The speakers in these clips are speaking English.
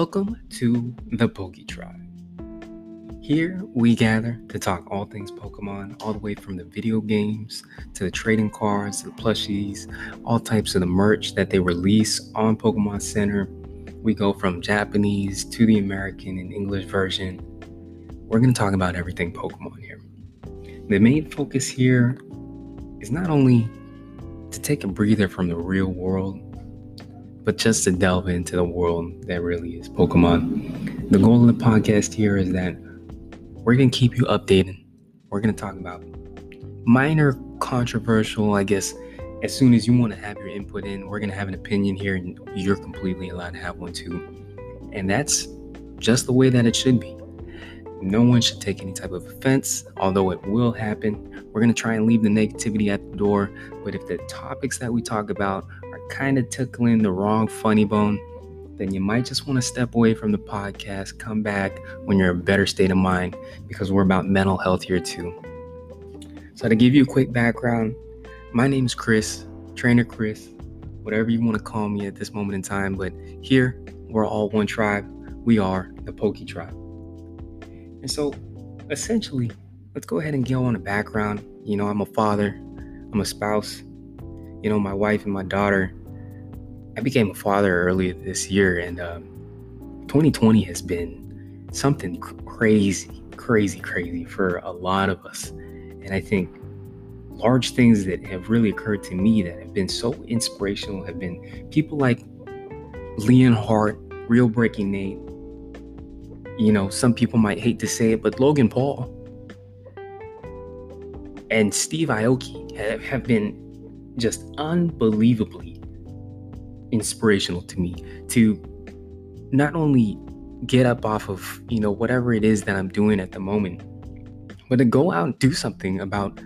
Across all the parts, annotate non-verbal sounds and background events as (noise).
Welcome to the Poke Tribe. Here we gather to talk all things Pokemon, all the way from the video games to the trading cards, to the plushies, all types of the merch that they release on Pokemon Center. We go from Japanese to the American and English version. We're going to talk about everything Pokemon here. The main focus here is not only to take a breather from the real world, but just to delve into the world that really is Pokemon. The goal of the podcast here is that we're going to keep you updated. We're going to talk about minor controversial, I guess, as soon as you want to have your input in, we're going to have an opinion here and you're completely allowed to have one too. And that's just the way that it should be. No one should take any type of offense, although it will happen. We're going to try and leave the negativity at the door. But if the topics that we talk about kind of tickling the wrong funny bone, then you might just want to step away from the podcast, come back when you're in a better state of mind because we're about mental health here too. So, to give you a quick background, my name is Chris, Trainer Chris, whatever you want to call me at this moment in time, but here we're all one tribe. We are the Poke Tribe. And so, essentially, let's go ahead and go on a background. You know, I'm a father, I'm a spouse. You know, my wife and my daughter I became a father earlier this year, and um, 2020 has been something crazy, crazy, crazy for a lot of us. And I think large things that have really occurred to me that have been so inspirational have been people like Leonhart, Real Breaking Nate. You know, some people might hate to say it, but Logan Paul and Steve Aoki have, have been just unbelievably inspirational to me to not only get up off of, you know, whatever it is that I'm doing at the moment, but to go out and do something about,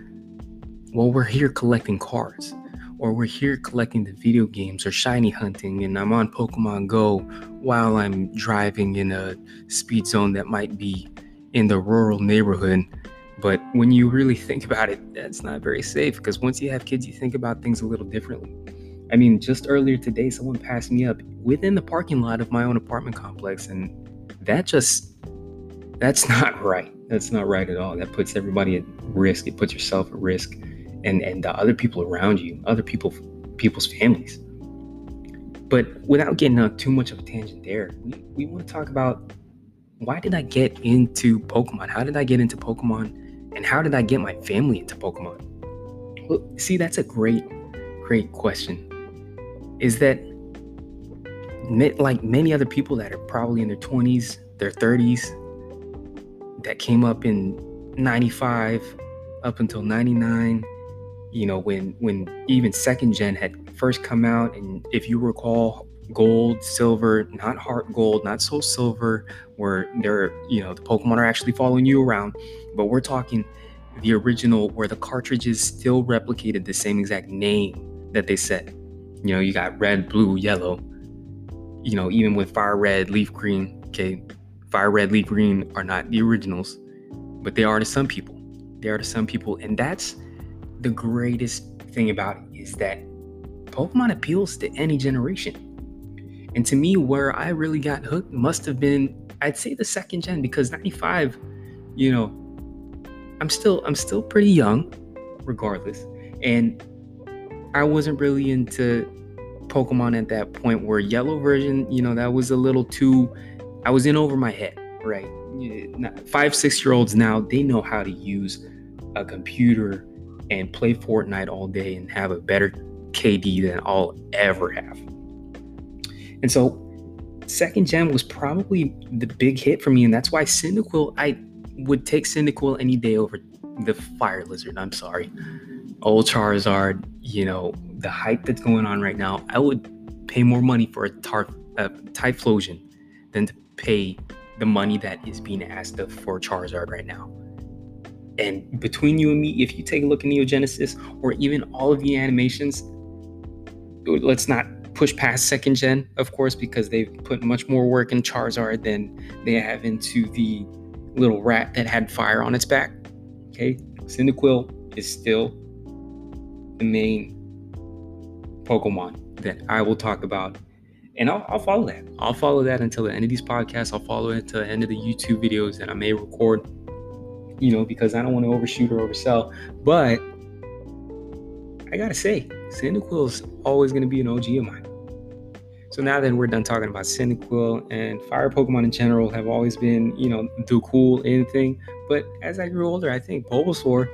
well, we're here collecting cards, or we're here collecting the video games or shiny hunting, and I'm on Pokemon Go while I'm driving in a speed zone that might be in the rural neighborhood. But when you really think about it, that's not very safe because once you have kids, you think about things a little differently. I mean, just earlier today, someone passed me up within the parking lot of my own apartment complex, and that just that's (laughs) not right. That's not right at all. That puts everybody at risk. It puts yourself at risk, and and the other people around you, other people, people's families. But without getting on too much of a tangent there, we, we want to talk about why did I get into Pokemon? How did I get into Pokemon? And how did I get my family into Pokemon? Well, see, that's a great, great question is that like many other people that are probably in their 20s, their 30s, that came up in 95 up until 99, you know, when when even second gen had first come out. And if you recall gold, silver, not heart gold, not soul silver, where they're, you know, the Pokemon are actually following you around, but we're talking the original where the cartridges still replicated the same exact name that they said you know, you got red, blue, yellow. You know, even with fire red, leaf green, okay, fire red, leaf green are not the originals, but they are to some people. They are to some people. And that's the greatest thing about it is that Pokemon appeals to any generation. And to me, where I really got hooked must have been, I'd say the second gen, because 95, you know, I'm still I'm still pretty young, regardless. And I wasn't really into Pokemon at that point where yellow version, you know, that was a little too, I was in over my head, right? Five, six year olds now, they know how to use a computer and play Fortnite all day and have a better KD than I'll ever have. And so, second gen was probably the big hit for me. And that's why Cyndaquil, I would take Cyndaquil any day over the Fire Lizard. I'm sorry old Charizard, you know, the hype that's going on right now, I would pay more money for a, tar- a Typhlosion than to pay the money that is being asked of for Charizard right now. And between you and me, if you take a look at Neogenesis or even all of the animations, let's not push past second gen, of course, because they've put much more work in Charizard than they have into the little rat that had fire on its back. Okay, Cyndaquil is still the main Pokemon that I will talk about And I'll, I'll follow that. I'll follow that until the end of these podcasts. I'll follow it until the end of the YouTube videos that I may record, you know, because I don't want to overshoot or oversell. But I gotta say, Cyndaquil is always gonna be an OG of mine. So now that we're done talking about Cyndaquil and fire Pokemon in general have always been, you know, the cool in thing. But as I grew older, I think Bulbasaur,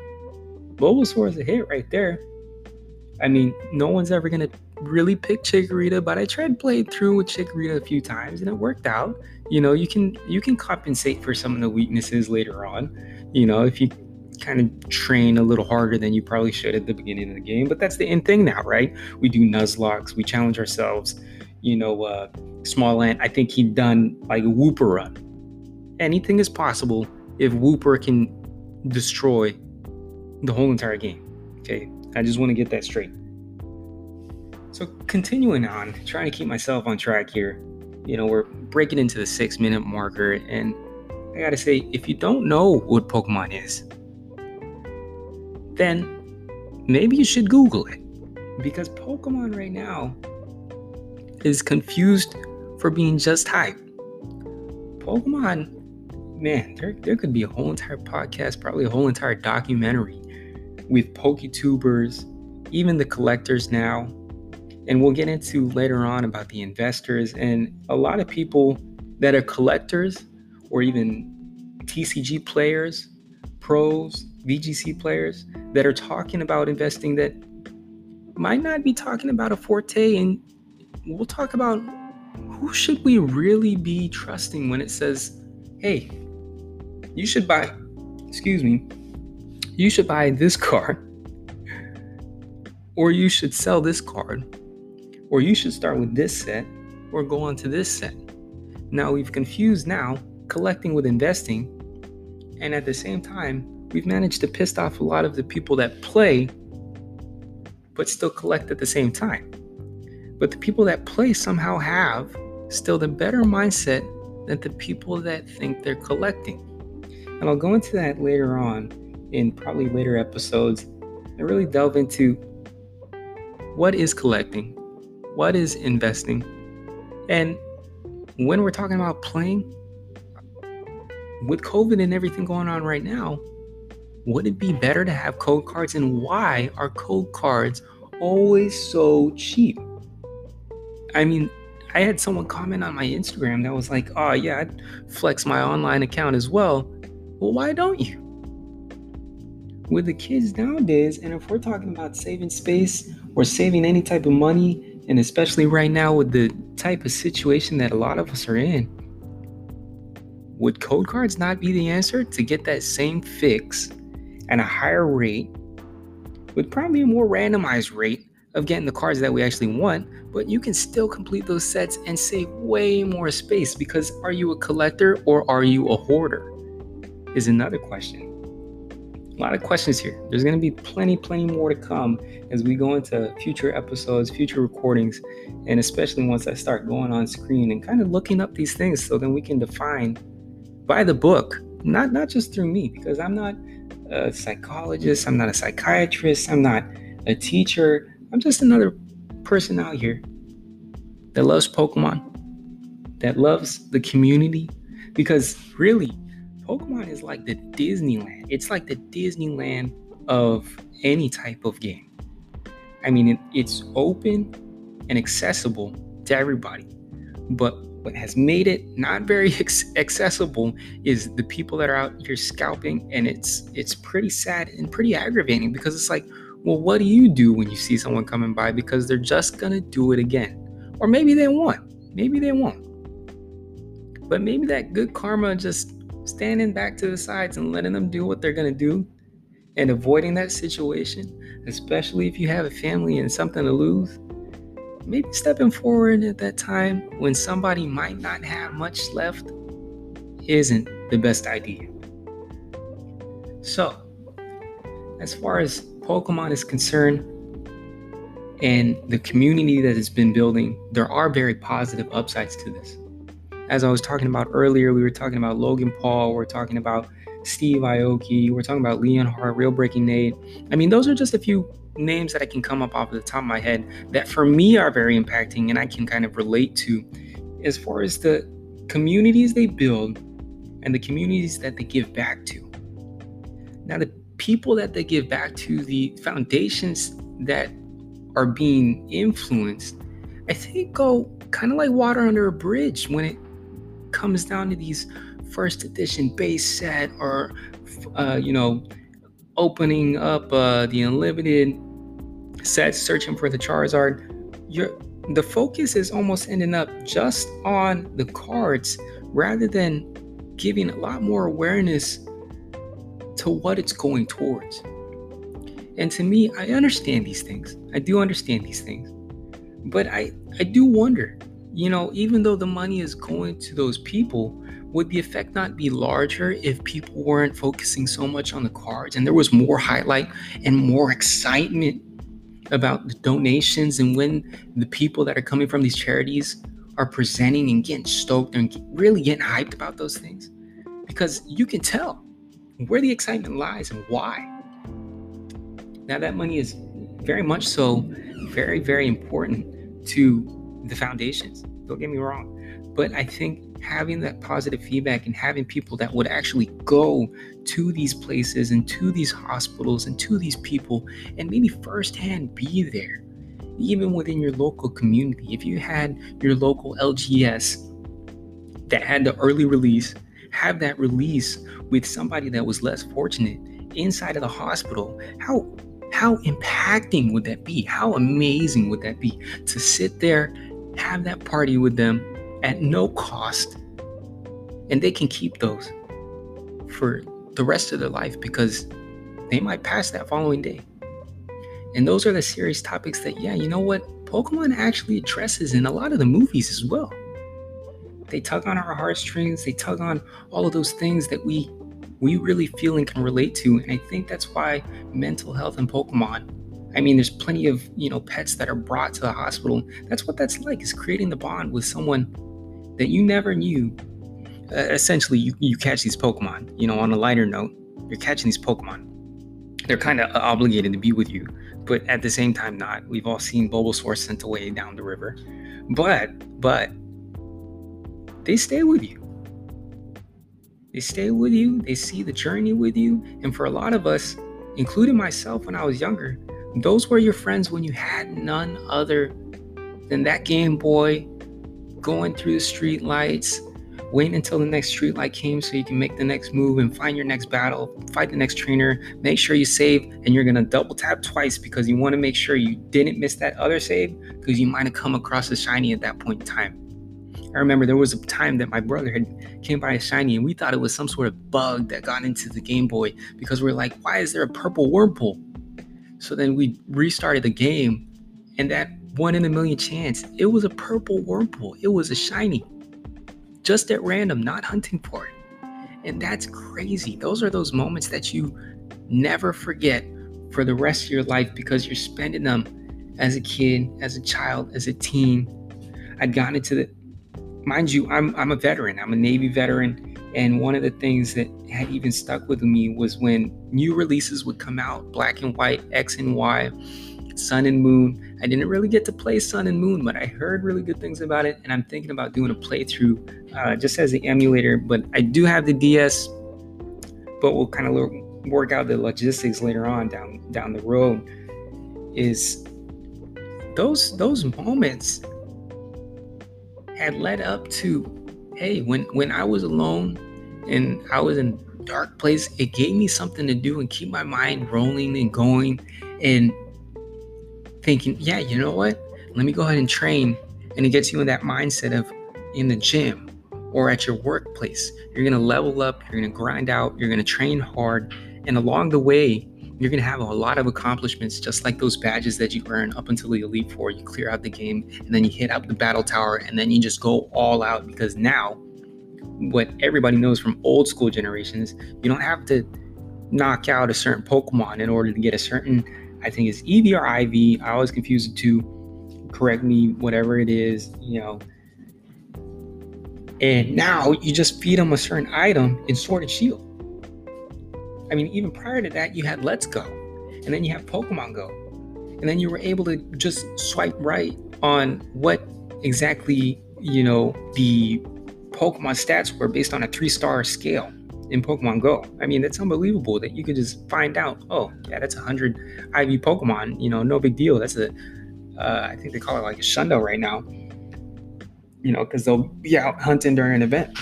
Bulbasaur is a hit right there. I mean, no one's ever gonna really pick Chikorita, but I tried playing through with Chikorita a few times and it worked out. You know, you can you can compensate for some of the weaknesses later on. You know, if you kind of train a little harder than you probably should at the beginning of the game. But that's the end thing now, right? We do Nuzlockes, we challenge ourselves. You know, uh, Smallant, I think he done like a Wooper run. Anything is possible if Wooper can destroy the whole entire game. Okay, I just want to get that straight. So continuing on, trying to keep myself on track here. You know, we're breaking into the six minute marker, and I gotta say, if you don't know what Pokemon is, then maybe you should Google it. Because Pokemon right now is confused for being just hype. Pokemon, man, there, there could be a whole entire podcast, probably a whole entire documentary with Poketubers, even the collectors now. And we'll get into later on about the investors and a lot of people that are collectors or even TCG players, pros, VGC players that are talking about investing that might not be talking about a forte. And we'll talk about who should we really be trusting when it says, hey, you should buy, excuse me, you should buy this card, or you should sell this card, or you should start with this set, or go on to this set. Now we've confused now collecting with investing, and at the same time, we've managed to piss off a lot of the people that play but still collect at the same time. But the people that play somehow have still the better mindset than the people that think they're collecting. And I'll go into that later on in probably later episodes and really delve into what is collecting, what is investing, and when we're talking about playing, with COVID and everything going on right now, would it be better to have code cards and why are code cards always so cheap? I mean, I had someone comment on my Instagram that was like, oh, yeah, I'd flex my online account as well. Well, why don't you? With the kids nowadays, and if we're talking about saving space or saving any type of money, and especially right now with the type of situation that a lot of us are in, would code cards not be the answer to get that same fix and a higher rate with probably a more randomized rate of getting the cards that we actually want, but you can still complete those sets and save way more space because are you a collector or are you a hoarder? Is another question. A lot of questions here. There's going to be plenty, plenty more to come as we go into future episodes, future recordings, and especially once I start going on screen and kind of looking up these things so then we can define by the book, not not just through me, because I'm not a psychologist, I'm not a psychiatrist, I'm not a teacher. I'm just another person out here that loves Pokemon, that loves the community. Because really, Pokemon is like the Disneyland. It's like the Disneyland of any type of game. I mean, it, it's open and accessible to everybody. But what has made it not very (laughs) accessible is the people that are out here scalping and it's it's pretty sad and pretty aggravating because it's like well what do you do when you see someone coming by because they're just gonna do it again or maybe they won't maybe they won't but maybe that good karma just standing back to the sides and letting them do what they're gonna do and avoiding that situation especially if you have a family and something to lose maybe stepping forward at that time when somebody might not have much left isn't the best idea. So, as far as Pokemon is concerned and the community that has been building, there are very positive upsides to this. As I was talking about earlier, we were talking about Logan Paul, we're talking about Steve Aoki, we're talking about Leonhart, Real Breaking Nate. I mean, those are just a few names that I can come up off the top of my head that for me are very impacting and I can kind of relate to as far as the communities they build and the communities that they give back to. Now, the people that they give back to, the foundations that are being influenced, I think go kind of like water under a bridge when it comes down to these first edition base set or, uh, you know, opening up uh, the unlimited sets, searching for the Charizard. You're, the focus is almost ending up just on the cards rather than giving a lot more awareness to what it's going towards. And to me, I understand these things. I do understand these things. But I, I do wonder, you know, even though the money is going to those people, would the effect not be larger if people weren't focusing so much on the cards and there was more highlight and more excitement about the donations and when the people that are coming from these charities are presenting and getting stoked and really getting hyped about those things? Because you can tell where the excitement lies and why. Now, that money is very much so very, very important to the foundations. Don't get me wrong. But I think having that positive feedback and having people that would actually go to these places and to these hospitals and to these people and maybe firsthand be there, even within your local community. If you had your local LGS that had the early release, have that release with somebody that was less fortunate inside of the hospital, how how impacting would that be? How amazing would that be to sit there, have that party with them at no cost, and they can keep those for the rest of their life because they might pass that following day. And those are the serious topics that, yeah, you know what? Pokemon actually addresses in a lot of the movies as well. They tug on our heartstrings, they tug on all of those things that we we really feel and can relate to. And I think that's why mental health and Pokemon. I mean, there's plenty of you know pets that are brought to the hospital. That's what that's like is creating the bond with someone that you never knew. Uh, essentially, you, you catch these Pokemon. You know, on a lighter note, you're catching these Pokemon. They're kind of obligated to be with you, but at the same time, not. We've all seen Bulbasaur sent away down the river, but but they stay with you. They stay with you, they see the journey with you. And for a lot of us, including myself when I was younger, those were your friends when you had none other than that Game Boy, going through the street lights, waiting until the next street light came so you can make the next move and find your next battle, fight the next trainer, make sure you save, and you're gonna double tap twice because you want to make sure you didn't miss that other save because you might have come across a shiny at that point in time. I remember there was a time that my brother had came by a shiny and we thought it was some sort of bug that got into the Game Boy because we are like, why is there a purple Wurmple? So then we restarted the game and that one in a million chance, it was a purple Wurmple. It was a shiny. Just at random, not hunting for it. And that's crazy. Those are those moments that you never forget for the rest of your life because you're spending them as a kid, as a child, as a teen. I'd gotten into the mind you, I'm I'm a veteran. I'm a Navy veteran, and one of the things that had even stuck with me was when new releases would come out, Black and White, X and Y, Sun and Moon. I didn't really get to play Sun and Moon, but I heard really good things about it, and I'm thinking about doing a playthrough uh, just as the emulator. But I do have the DS, but we'll kind of work out the logistics later on down down the road. Is those those moments had led up to hey when when i was alone and i was in dark place it gave me something to do and keep my mind rolling and going and thinking yeah you know what? Let me go ahead and train and it gets you in that mindset of in the gym or at your workplace. You're going to level up you're going to grind out you're going to train hard. And along the way you're going to have a lot of accomplishments, just like those badges that you earn up until the Elite Four. You clear out the game, and then you hit up the Battle Tower, and then you just go all out because now, what everybody knows from old school generations, you don't have to knock out a certain Pokemon in order to get a certain, I think it's EV or IV. I always confuse the two. Correct me, whatever it is, you know. And now you just feed them a certain item in Sword and Shield I mean, even prior to that, you had Let's Go, and then you have Pokemon Go. and then you were able to just swipe right on what exactly you know the Pokemon stats were based on a three star scale in Pokemon Go. I mean, that's unbelievable that you could just find out, oh, yeah, that's a 100 IV Pokemon. You know, no big deal. That's a, uh, I think they call it like a Shundo right now, you know, because they'll be out hunting during an event.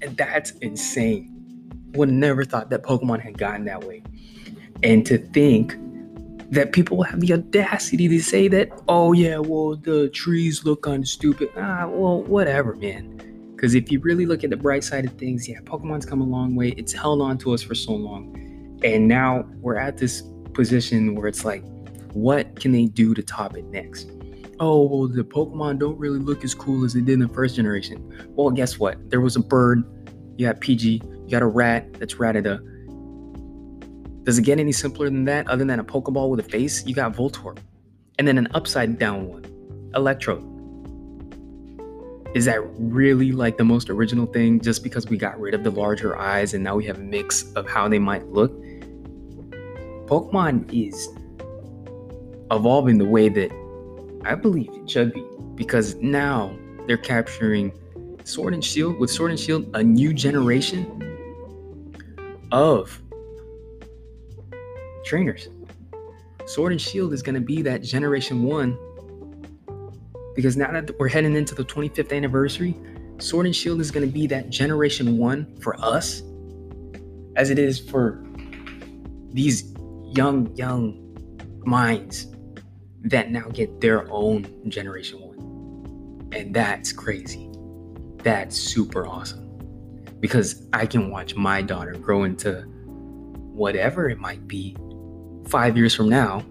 And that's insane. Would never thought that Pokemon had gotten that way. And to think that people have the audacity to say that, oh, yeah, well, the trees look kind of stupid. Ah, well, whatever, man because if you really look at the bright side of things, yeah, Pokemon's come a long way. It's held on to us for so long. And now we're at this position where it's like, what can they do to top it next? Oh, well, the Pokemon don't really look as cool as they did in the first generation. Well, guess what? There was a bird, you got you got a rat that's Rattata. Does it get any simpler than that other than a Pokeball with a face? You got Voltorb. And then an upside down one, Electrode is that really like the most original thing just because we got rid of the larger eyes and now we have a mix of how they might look? Pokemon is evolving the way that I believe it should be because now they're capturing Sword and Shield with Sword and Shield a new generation of trainers. Sword and Shield is going to be that generation 1 because now that we're heading into the 25th anniversary, Sword and Shield is going to be that generation one for us, as it is for these young, young minds that now get their own generation one. And that's crazy. That's super awesome. Because I can watch my daughter grow into whatever it might be five years from now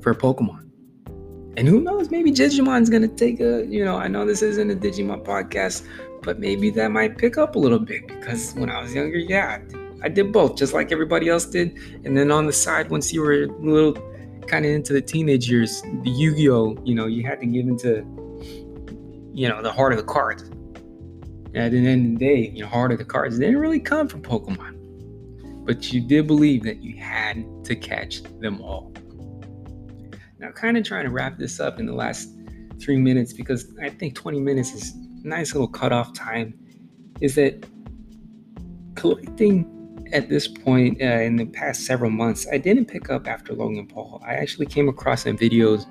for Pokemon. And who knows, maybe Digimon's gonna take a, you know, I know this isn't a Digimon podcast, but maybe that might pick up a little bit because when I was younger, yeah, I did both, just like everybody else did. And then on the side, once you were a little kind of into the teenage years, the Yu-Gi-Oh, you know, you had to give into, you know, the heart of the cards. At the end of the day, you know, heart of the cards didn't really come from Pokemon, but you did believe that you had to catch them all. Now, kind of trying to wrap this up in the last three minutes because I think 20 minutes is a nice little cutoff time. Is that collecting at this point uh, in the past several months, I didn't pick up after Logan Paul. I actually came across some videos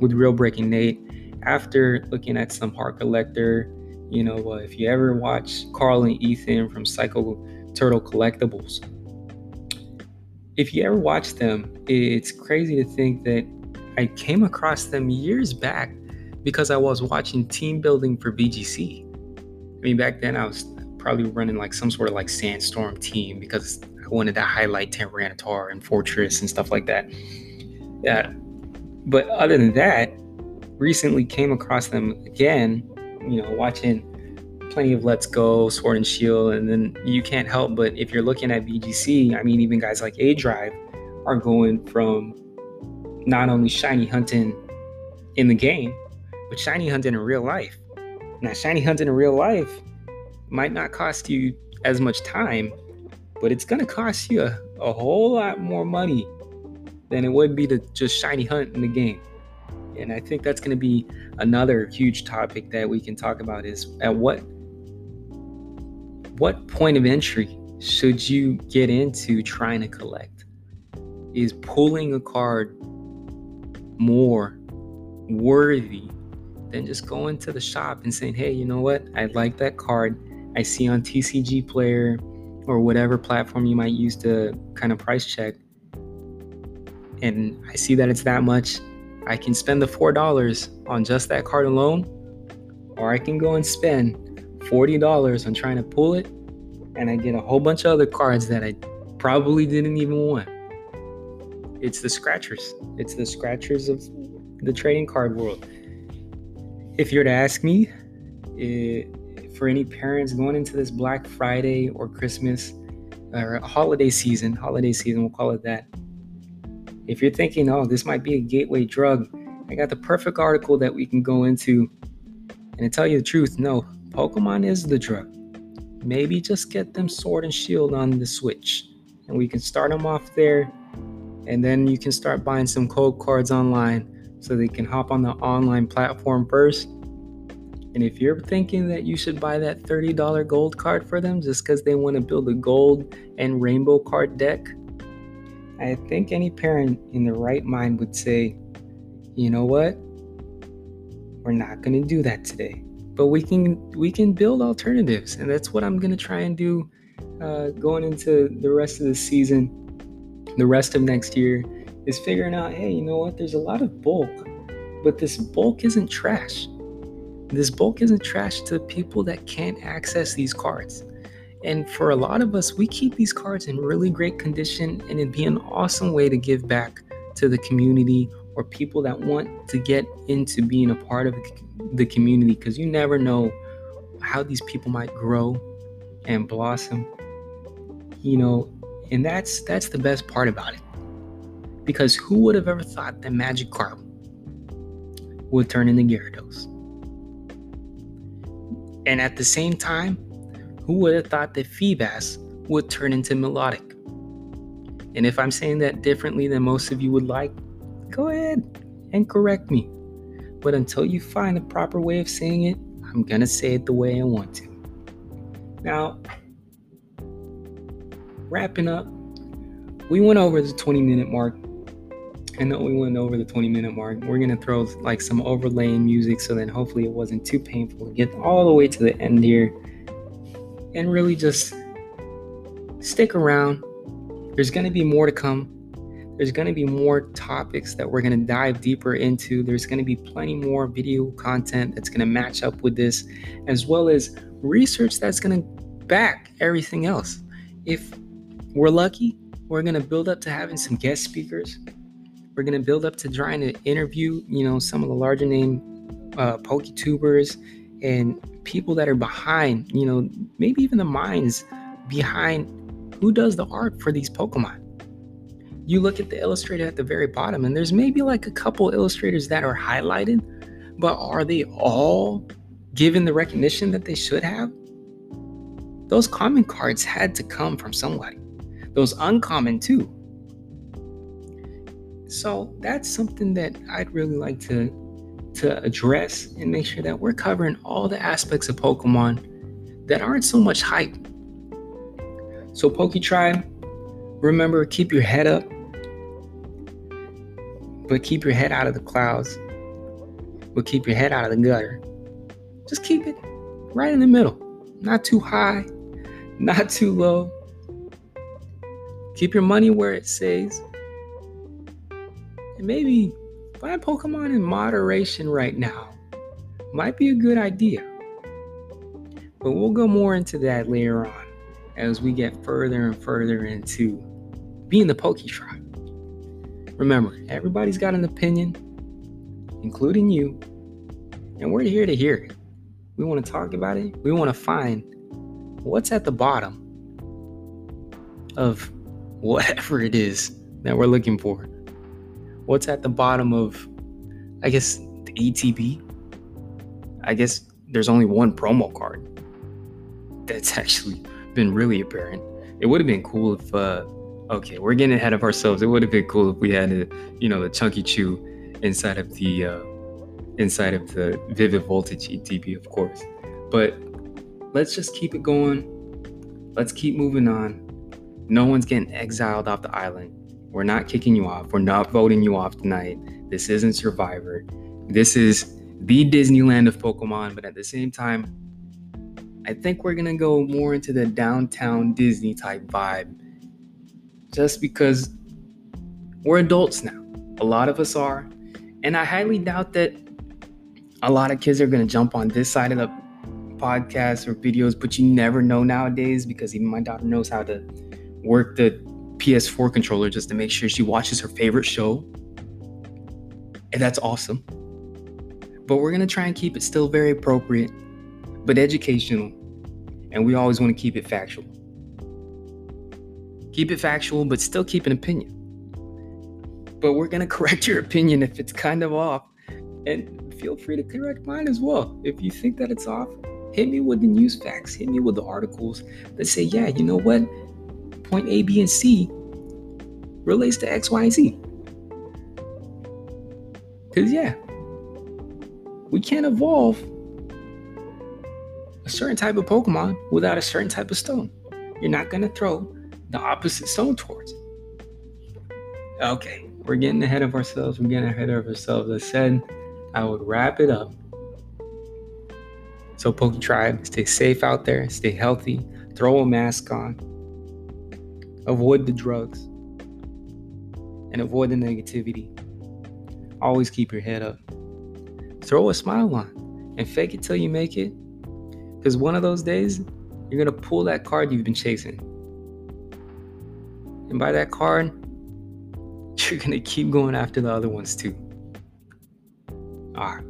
with Real Breaking Nate after looking at some Heart Collector. You know, uh, if you ever watch Carl and Ethan from Psycho Turtle Collectibles, if you ever watch them, it's crazy to think that I came across them years back because I was watching team building for VGC. I mean, back then I was probably running like some sort of like sandstorm team because I wanted to highlight Tyranitar and Forretress and stuff like that. Yeah. But other than that, recently came across them again, you know, watching plenty of Let's Go, Sword and Shield, and then you can't help but if you're looking at VGC, I mean, even guys like aDrive are going from not only shiny hunting in the game, but shiny hunting in real life. Now, shiny hunting in real life might not cost you as much time, but it's going to cost you a, a whole lot more money than it would be to just shiny hunt in the game. And I think that's going to be another huge topic that we can talk about is at what what point of entry should you get into trying to collect? Is pulling a card more worthy than just going to the shop and saying, hey, you know what? I like that card. I see on TCG Player or whatever platform you might use to kind of price check. And I see that it's that much. I can spend the $4 on just that card alone, or I can go and spend $40 on trying to pull it, and I get a whole bunch of other cards that I probably didn't even want it's the scratchers. It's the scratchers of the trading card world. If you're to ask me, it, eh, for any parents going into this Black Friday or Christmas or holiday season, holiday season, we'll call it that. If you're thinking, oh, this might be a gateway drug, I got the perfect article that we can go into. And to tell you the truth, no, Pokemon is the drug. Maybe just get them Sword and Shield on the Switch, and we can start them off there And then you can start buying some code cards online so they can hop on the online platform first. And if you're thinking that you should buy that $30 gold card for them just because they want to build a gold and rainbow card deck, I think any parent in the right mind would say, you know what? We're not going to do that today. But we can we can build alternatives, and that's what I'm going to try and do uh, going into the rest of the season, the rest of next year, is figuring out, hey, you know what? There's a lot of bulk, but this bulk isn't trash. This bulk isn't trash to people that can't access these cards. And for a lot of us, we keep these cards in really great condition, and it'd be an awesome way to give back to the community or people that want to get into being a part of the community because you never know how these people might grow and blossom you know and that's that's the best part about it. Because who would have ever thought that Magikarp would turn into Gyarados? And at the same time who would have thought that Feebas would turn into melodic? and if i'm saying that differently than most of you would like go ahead and correct me but until you find the proper way of saying it i'm gonna say it the way i want to now wrapping up, we went over the 20 minute mark. I know we went over the 20 minute mark. We're gonna throw like some overlaying music so then hopefully it wasn't too painful to get all the way to the end here and really just stick around. There's gonna be more to come. There's going to be more topics that we're going to dive deeper into. There's going to be plenty more video content that's going to match up with this, as well as research that's going to back everything else. If we're lucky. We're gonna build up to having some guest speakers. We're gonna build up to trying to interview, you know, some of the larger name uh, PokeTubers and people that are behind, you know, maybe even the minds behind who does the art for these Pokemon. You look at the illustrator at the very bottom, and there's maybe like a couple illustrators that are highlighted, but are they all given the recognition that they should have? Those common cards had to come from somebody those uncommon too. So that's something that I'd really like to to address and make sure that we're covering all the aspects of Pokemon that aren't so much hype. So Poke Tribe, remember keep your head up, but keep your head out of the clouds. But keep your head out of the gutter. Just keep it right in the middle. Not too high, (laughs) not too low, Keep your money where it says, And maybe buy Pokemon in moderation right now. Might be a good idea. But we'll go more into that later on as we get further and further into being the Poke Tribe. Remember, everybody's got an opinion, including you, and we're here to hear it. We want to talk about it. We want to find what's at the bottom of whatever it is that we're looking for. What's at the bottom of, I guess, the ETB? I guess there's only one promo card that's (laughs) actually been really apparent. It would have been cool if, uh, okay, we're getting ahead of ourselves. It would have been cool if we had, a, you know, the chunky chew inside of the, uh, inside of the Vivid Voltage ETB, of course. But let's just keep it going. Let's keep moving on. No one's getting exiled off the island. We're not kicking you off. We're not voting you off tonight. This isn't Survivor. This is the Disneyland of Pokemon, but at the same time, I think we're gonna go more into the downtown Disney type vibe. Just because we're adults now. A lot of us are. And I highly doubt that a lot of kids are gonna jump on this side of the podcast or videos, but you never know nowadays because even my daughter knows how to work the PS4 controller just to make sure she watches her favorite show. And that's awesome. But we're going to try and keep it still very appropriate, but educational. And we always want to keep it factual. Keep it factual, but still keep an opinion. But we're going (laughs) to correct your opinion if it's kind of off. And feel free to correct mine as well. If you think that it's off, hit me with the news facts, hit me with the articles that say, yeah, you know what? Point A, B, and C relates to X, Y, and Z. Because, yeah, we can't evolve a certain type of Pokemon without a certain type of stone. You're not going to throw the opposite stone towards. Okay, we're getting ahead of ourselves. We're getting ahead of ourselves. I said I would wrap it up. So, Poke Tribe, stay safe out there, stay healthy, throw a mask on, avoid the drugs, and avoid the negativity. Always keep your head up. Throw a smile on and fake it till you make it. Because one of those days, you're going to pull that card you've been chasing. And by that card, (laughs) you're going to keep going after the other ones too. All right.